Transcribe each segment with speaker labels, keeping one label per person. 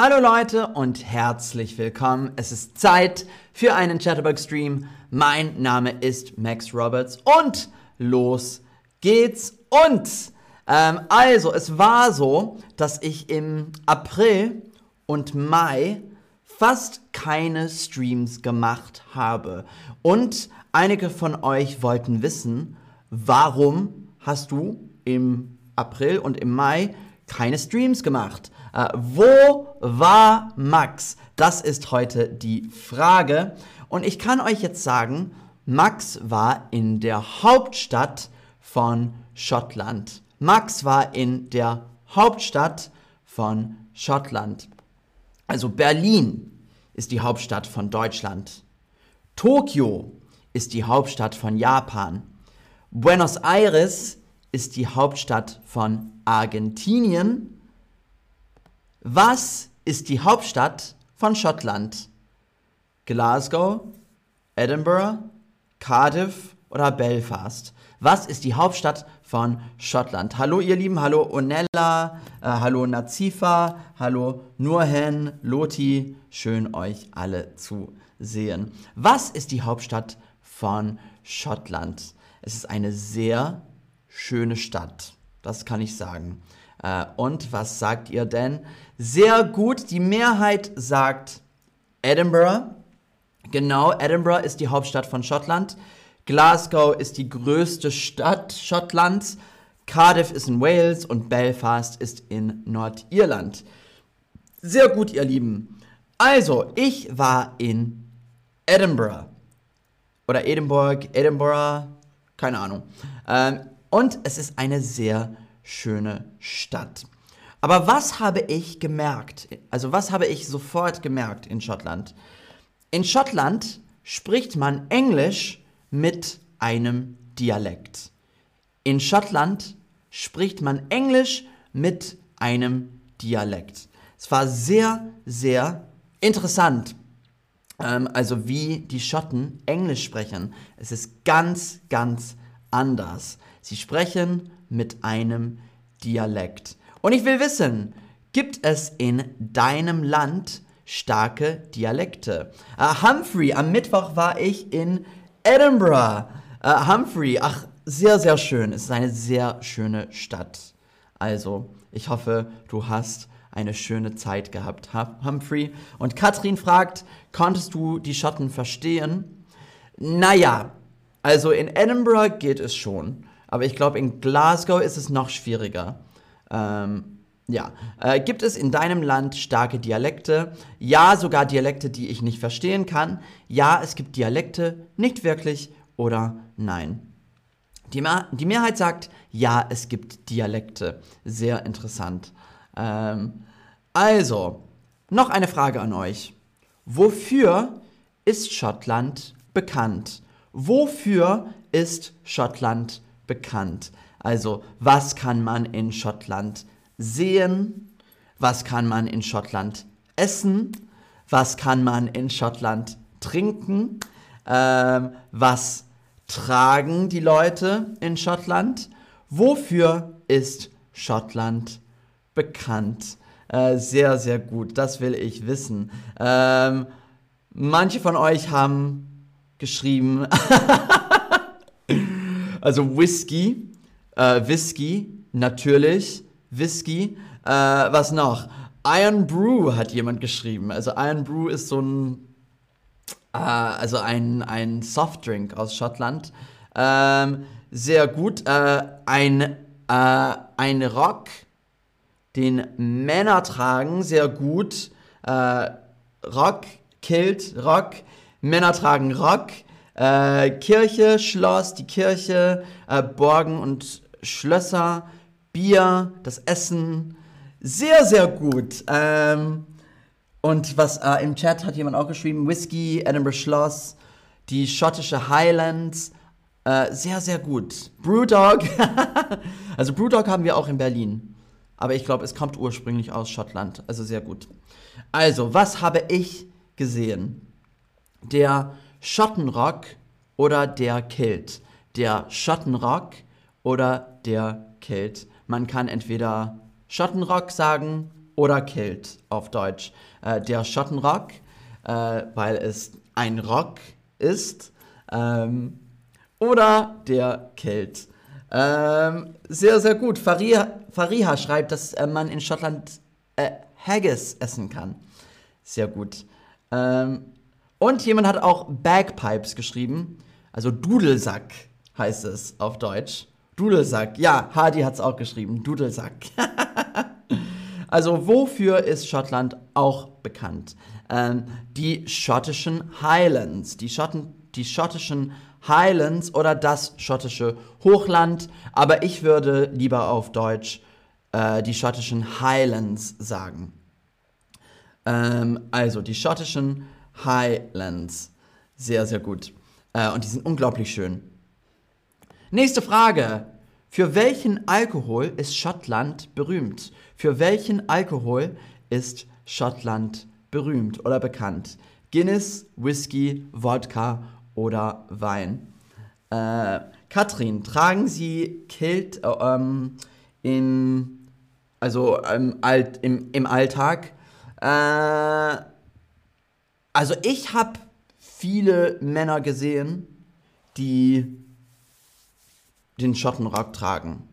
Speaker 1: Hallo Leute und herzlich willkommen. Es ist Zeit für einen Chatterbug Stream. Mein Name ist Max Roberts und los geht's. Und ähm, also, es war so, dass ich im April und Mai fast keine Streams gemacht habe. Und einige von euch wollten wissen, warum hast du im April und im Mai keine Streams gemacht? Äh, wo war Max? Das ist heute die Frage. Und ich kann euch jetzt sagen, Max war in der Hauptstadt von Schottland. Max war in der Hauptstadt von Schottland. Also Berlin ist die Hauptstadt von Deutschland. Tokio ist die Hauptstadt von Japan. Buenos Aires ist die Hauptstadt von Argentinien. Was ist die Hauptstadt von Schottland? Glasgow, Edinburgh, Cardiff oder Belfast? Was ist die Hauptstadt von Schottland? Hallo ihr Lieben, hallo Onella, äh, hallo Nazifa, hallo Nurhen, Loti, schön euch alle zu sehen. Was ist die Hauptstadt von Schottland? Es ist eine sehr schöne Stadt, das kann ich sagen. Äh, und was sagt ihr denn? Sehr gut, die Mehrheit sagt Edinburgh. Genau, Edinburgh ist die Hauptstadt von Schottland. Glasgow ist die größte Stadt Schottlands. Cardiff ist in Wales und Belfast ist in Nordirland. Sehr gut, ihr Lieben. Also, ich war in Edinburgh. Oder Edinburgh, Edinburgh, keine Ahnung. Ähm, und es ist eine sehr schöne Stadt. Aber was habe ich gemerkt? Also was habe ich sofort gemerkt in Schottland? In Schottland spricht man Englisch mit einem Dialekt. In Schottland spricht man Englisch mit einem Dialekt. Es war sehr, sehr interessant, ähm, also wie die Schotten Englisch sprechen. Es ist ganz, ganz anders. Sie sprechen mit einem Dialekt. Und ich will wissen, gibt es in deinem Land starke Dialekte? Uh, Humphrey, am Mittwoch war ich in Edinburgh. Uh, Humphrey, ach, sehr, sehr schön. Es ist eine sehr schöne Stadt. Also, ich hoffe, du hast eine schöne Zeit gehabt, Humphrey. Und Katrin fragt, konntest du die Schotten verstehen? Naja, also in Edinburgh geht es schon. Aber ich glaube, in Glasgow ist es noch schwieriger. Ähm, ja. Äh, gibt es in deinem Land starke Dialekte? Ja, sogar Dialekte, die ich nicht verstehen kann. Ja, es gibt Dialekte, nicht wirklich oder nein. Die, die Mehrheit sagt, ja, es gibt Dialekte. Sehr interessant. Ähm, also, noch eine Frage an euch. Wofür ist Schottland bekannt? Wofür ist Schottland bekannt? Bekannt. Also, was kann man in Schottland sehen? Was kann man in Schottland essen? Was kann man in Schottland trinken? Ähm, was tragen die Leute in Schottland? Wofür ist Schottland bekannt? Äh, sehr, sehr gut. Das will ich wissen. Ähm, manche von euch haben geschrieben, Also Whisky, äh, Whisky, natürlich, Whisky. Äh, was noch? Iron Brew hat jemand geschrieben. Also Iron Brew ist so ein, äh, also ein, ein Softdrink aus Schottland. Ähm, sehr gut. Äh, ein, äh, ein Rock, den Männer tragen, sehr gut. Äh, Rock, Kilt, Rock. Männer tragen Rock. Äh, Kirche, Schloss, die Kirche, äh, Borgen und Schlösser, Bier, das Essen. Sehr, sehr gut. Ähm, und was äh, im Chat hat jemand auch geschrieben: Whisky, Edinburgh Schloss, die schottische Highlands. Äh, sehr, sehr gut. Brewdog. also Brewdog haben wir auch in Berlin. Aber ich glaube, es kommt ursprünglich aus Schottland. Also sehr gut. Also, was habe ich gesehen? Der Schottenrock oder der Kilt. Der Schottenrock oder der Kilt. Man kann entweder Schottenrock sagen oder Kilt auf Deutsch. Äh, der Schottenrock, äh, weil es ein Rock ist. Ähm, oder der Kilt. Ähm, sehr, sehr gut. Fariha, Fariha schreibt, dass äh, man in Schottland äh, Haggis essen kann. Sehr gut. Ähm, und jemand hat auch Bagpipes geschrieben. Also Dudelsack heißt es auf Deutsch. Dudelsack. Ja, Hardy hat es auch geschrieben. Dudelsack. also wofür ist Schottland auch bekannt? Ähm, die schottischen Highlands. Die, Schotten, die schottischen Highlands oder das schottische Hochland. Aber ich würde lieber auf Deutsch äh, die schottischen Highlands sagen. Ähm, also die schottischen Highlands. Sehr, sehr gut. Äh, und die sind unglaublich schön. Nächste Frage. Für welchen Alkohol ist Schottland berühmt? Für welchen Alkohol ist Schottland berühmt oder bekannt? Guinness, Whisky, Wodka oder Wein? Äh, Katrin, tragen Sie Kilt äh, ähm, im, also ähm, alt, im, im Alltag? Äh, also ich habe viele Männer gesehen, die den Schottenrock tragen.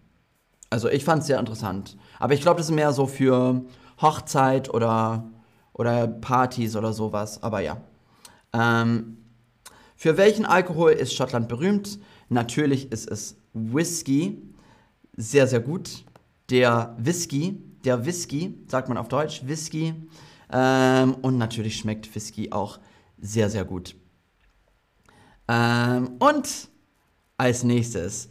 Speaker 1: Also ich fand es sehr interessant. Aber ich glaube, das ist mehr so für Hochzeit oder, oder Partys oder sowas. Aber ja. Ähm, für welchen Alkohol ist Schottland berühmt? Natürlich ist es Whisky. Sehr, sehr gut. Der Whisky, der Whisky, sagt man auf Deutsch, Whisky. Ähm, und natürlich schmeckt Whisky auch sehr, sehr gut. Ähm, und als nächstes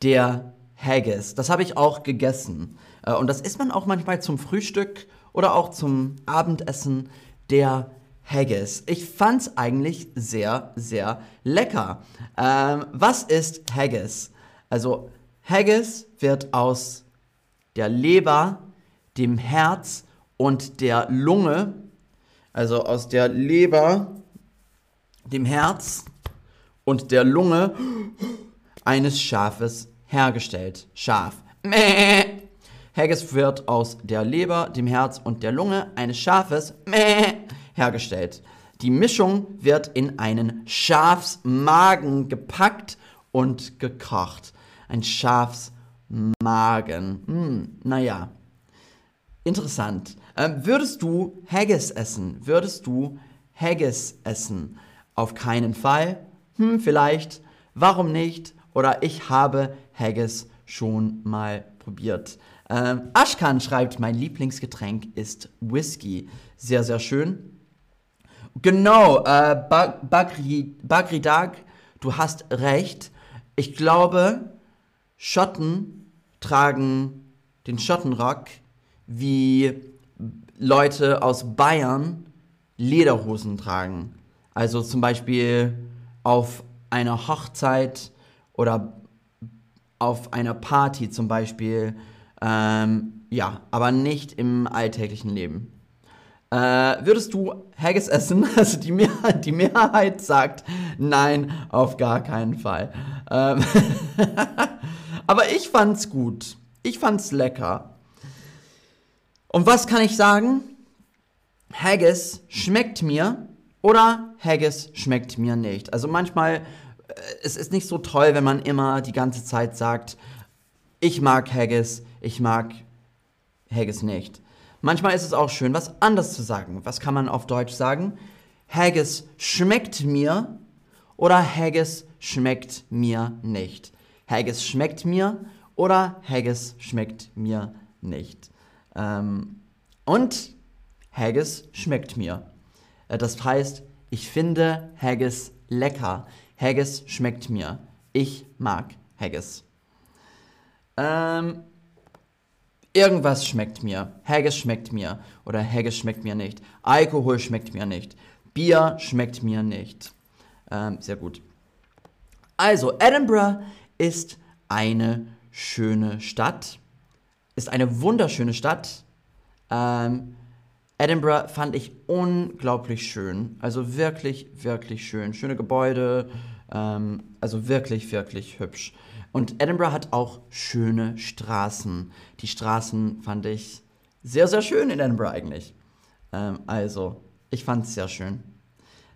Speaker 1: der Haggis. Das habe ich auch gegessen. Äh, und das isst man auch manchmal zum Frühstück oder auch zum Abendessen. Der Haggis. Ich fand es eigentlich sehr, sehr lecker. Ähm, was ist Haggis? Also Haggis wird aus der Leber, dem Herz und der Lunge, also aus der Leber, dem Herz und der Lunge eines Schafes hergestellt. Schaf. Mäh. Haggis wird aus der Leber, dem Herz und der Lunge eines Schafes Mäh. hergestellt. Die Mischung wird in einen Schafsmagen gepackt und gekocht. Ein Schafsmagen. Hm, naja. Interessant. Ähm, würdest du Haggis essen? Würdest du Haggis essen? Auf keinen Fall. Hm, vielleicht. Warum nicht? oder ich habe Haggis schon mal probiert. Ähm, Ashkan schreibt, mein Lieblingsgetränk ist Whisky. Sehr, sehr schön. Genau, äh, Bagri, Bagri Dag, du hast recht. Ich glaube, Schotten tragen den Schottenrock wie Leute aus Bayern Lederhosen tragen. Also zum Beispiel auf einer Hochzeit oder auf einer Party zum Beispiel. Ähm, ja, aber nicht im alltäglichen Leben. Äh, würdest du Haggis essen? Also die Mehrheit, die Mehrheit sagt nein, auf gar keinen Fall. Ähm aber ich fand's gut. Ich fand's lecker. Und was kann ich sagen? Haggis schmeckt mir oder Haggis schmeckt mir nicht. Also manchmal es ist nicht so toll, wenn man immer die ganze Zeit sagt, ich mag Haggis, ich mag Haggis nicht. Manchmal ist es auch schön, was anders zu sagen. Was kann man auf Deutsch sagen? Haggis schmeckt mir oder Haggis schmeckt mir nicht. Haggis schmeckt mir oder Haggis schmeckt mir nicht. Ähm, und Haggis schmeckt mir. Äh, das heißt, ich finde Haggis lecker. Haggis schmeckt mir. Ich mag Haggis. Ähm, irgendwas schmeckt mir. Haggis schmeckt mir. Oder Haggis schmeckt mir nicht. Alkohol schmeckt mir nicht. Bier schmeckt mir nicht. Ähm, sehr gut. Also, Edinburgh ist eine schöne Stadt. Ist eine wunderschöne Stadt. Ähm, Edinburgh fand ich unglaublich schön. Also wirklich, wirklich schön. Schöne Gebäude. Ähm, also wirklich, wirklich hübsch. Und Edinburgh hat auch schöne Straßen. Die Straßen fand ich sehr, sehr schön in Edinburgh eigentlich. Ähm, also, ich fand es sehr schön.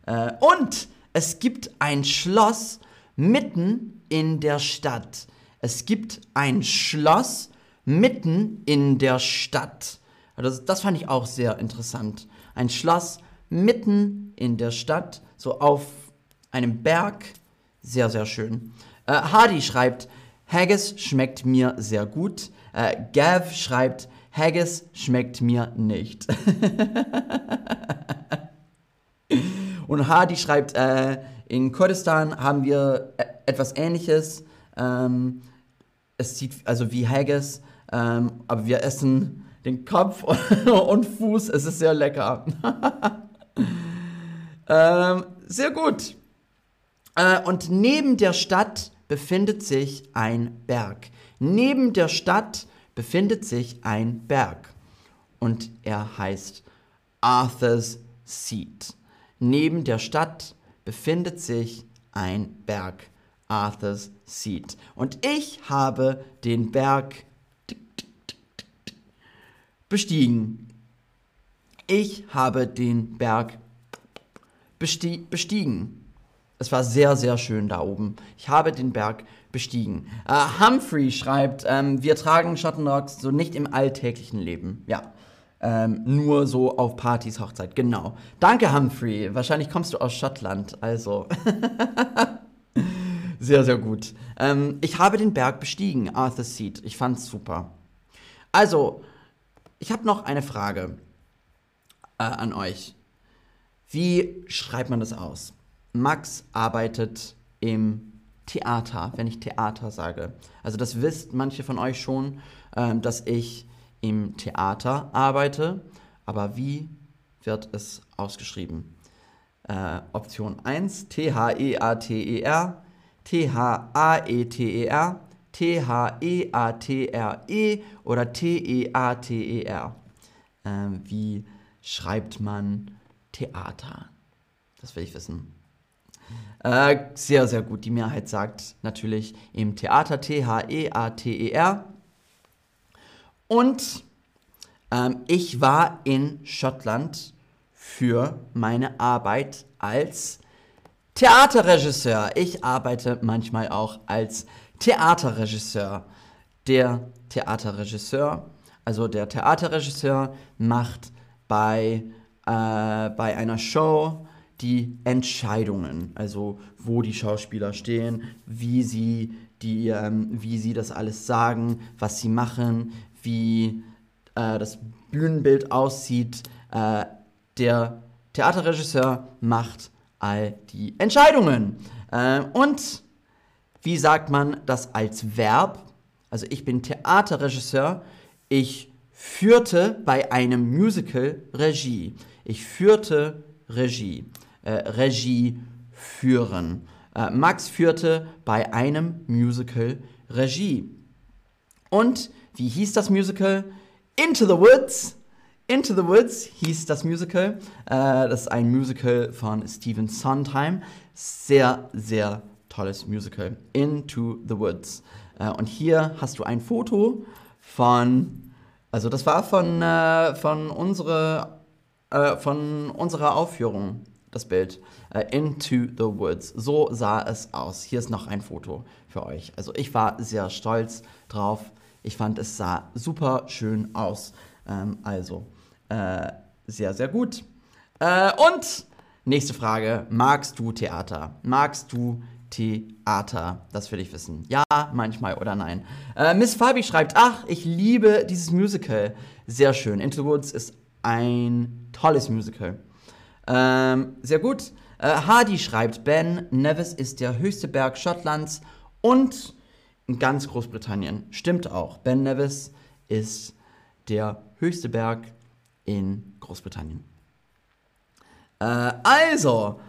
Speaker 1: Äh, und es gibt ein Schloss mitten in der Stadt. Es gibt ein Schloss mitten in der Stadt. Also das fand ich auch sehr interessant. Ein Schloss mitten in der Stadt, so auf einem Berg. Sehr, sehr schön. Äh, Hardy schreibt, Haggis schmeckt mir sehr gut. Äh, Gav schreibt, Haggis schmeckt mir nicht. Und Hardy schreibt, äh, in Kurdistan haben wir e-, etwas ähnliches. Ähm, es sieht also wie Haggis, ähm, aber wir essen den Kopf und Fuß. Es ist sehr lecker. ähm, sehr gut. Äh, und neben der Stadt befindet sich ein Berg. Neben der Stadt befindet sich ein Berg. Und er heißt Arthur's Seat. Neben der Stadt befindet sich ein Berg. Arthur's Seat. Und ich habe den Berg bestiegen. Ich habe den Berg bestiegen. Es war sehr, sehr schön da oben. Ich habe den Berg bestiegen. Uh, Humphrey schreibt, ähm, wir tragen Schattenrocks so nicht im alltäglichen Leben. Ja. Ähm, nur so auf Partys, Hochzeit. Genau. Danke, Humphrey. Wahrscheinlich kommst du aus Schottland. Also. sehr, sehr gut. Ähm, ich habe den Berg bestiegen, Arthur's Seat. Ich fand's super. Also, ich habe noch eine Frage äh, an euch. Wie schreibt man das aus? Max arbeitet im Theater, wenn ich Theater sage. Also das wisst manche von euch schon, äh, dass ich im Theater arbeite. Aber wie wird es ausgeschrieben? Äh, Option 1, T-H-E-A-T-E-R, T-H-A-E-T-E-R, T-H-E-A-T-R-E -E oder T-E-A-T-E-R. Ähm, wie schreibt man Theater? Das will ich wissen. Äh, sehr, sehr gut. Die Mehrheit sagt natürlich im Theater T-H-E-A-T-E-R. Und ähm, ich war in Schottland für meine Arbeit als Theaterregisseur. Ich arbeite manchmal auch als Theaterregisseur. Der Theaterregisseur, also der Theaterregisseur macht bei, äh, bei einer Show die Entscheidungen, also wo die Schauspieler stehen, wie sie, die, ähm, wie sie das alles sagen, was sie machen, wie äh, das Bühnenbild aussieht. Äh, der Theaterregisseur macht all die Entscheidungen. Äh, und wie sagt man das als Verb? Also ich bin Theaterregisseur. Ich führte bei einem Musical Regie. Ich führte Regie. Äh, Regie führen. Äh, Max führte bei einem Musical Regie. Und wie hieß das Musical? Into the Woods. Into the Woods hieß das Musical. Äh, das ist ein Musical von Stephen Sondheim. Sehr, sehr tolles Musical, Into the Woods. Äh, und hier hast du ein Foto von, also das war von, äh, von, unsere, von unserer Aufführung, das Bild, Into the Woods. So sah es aus. Hier ist noch ein Foto für euch. Also ich war sehr stolz drauf. Ich fand, es sah super schön aus. Ähm, also, äh, sehr, sehr gut. Äh, und nächste Frage. Magst du Theater? Magst du Theater? Das will ich wissen. Ja, manchmal oder nein. Äh, Miss Fabi schreibt, ach, ich liebe dieses Musical. Sehr schön. Into the Woods ist ein tolles Musical. Ähm, sehr gut. Äh, Hardy schreibt, Ben Nevis ist der höchste Berg Schottlands und in ganz Großbritannien. Stimmt auch. Ben Nevis ist der höchste Berg in Großbritannien. Äh, also,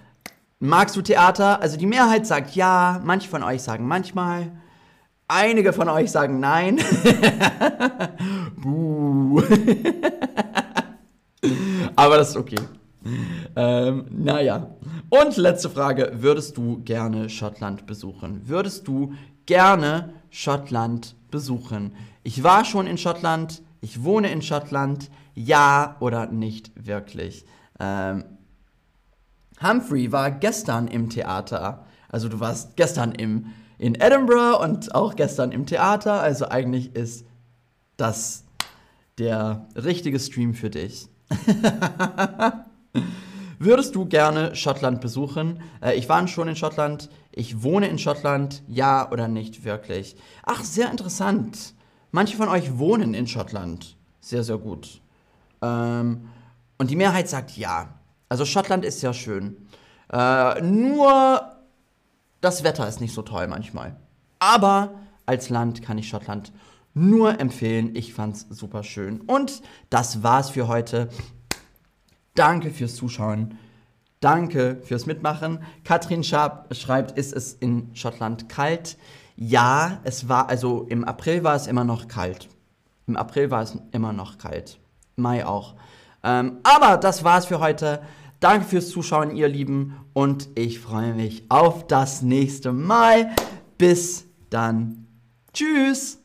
Speaker 1: Magst du Theater? Also die Mehrheit sagt ja, manche von euch sagen manchmal, einige von euch sagen nein. Buh. Aber das ist okay. Ähm, naja. Und letzte Frage. Würdest du gerne Schottland besuchen? Würdest du gerne Schottland besuchen? Ich war schon in Schottland Ich wohne in Schottland. Ja oder nicht wirklich? Ähm, Humphrey war gestern im Theater. Also du warst gestern im, in Edinburgh und auch gestern im Theater. Also eigentlich ist das der richtige Stream für dich. Würdest du gerne Schottland besuchen? Äh, ich war schon in Schottland. Ich wohne in Schottland. Ja oder nicht wirklich? Ach, sehr interessant. Manche von euch wohnen in Schottland. Sehr, sehr gut. Ähm, und die Mehrheit sagt ja. Also Schottland ist sehr schön. Äh, nur das Wetter ist nicht so toll manchmal. Aber als Land kann ich Schottland nur empfehlen. Ich fand's super schön. Und das war's für heute. Danke fürs Zuschauen. Danke fürs Mitmachen. Katrin Schaab schreibt, ist es in Schottland kalt? Ja, es war, also im April war es immer noch kalt. Im April war es immer noch kalt. Mai auch. Ähm, aber das war's für heute. Danke fürs Zuschauen, ihr Lieben. Und ich freue mich auf das nächste Mal. Bis dann. Tschüss.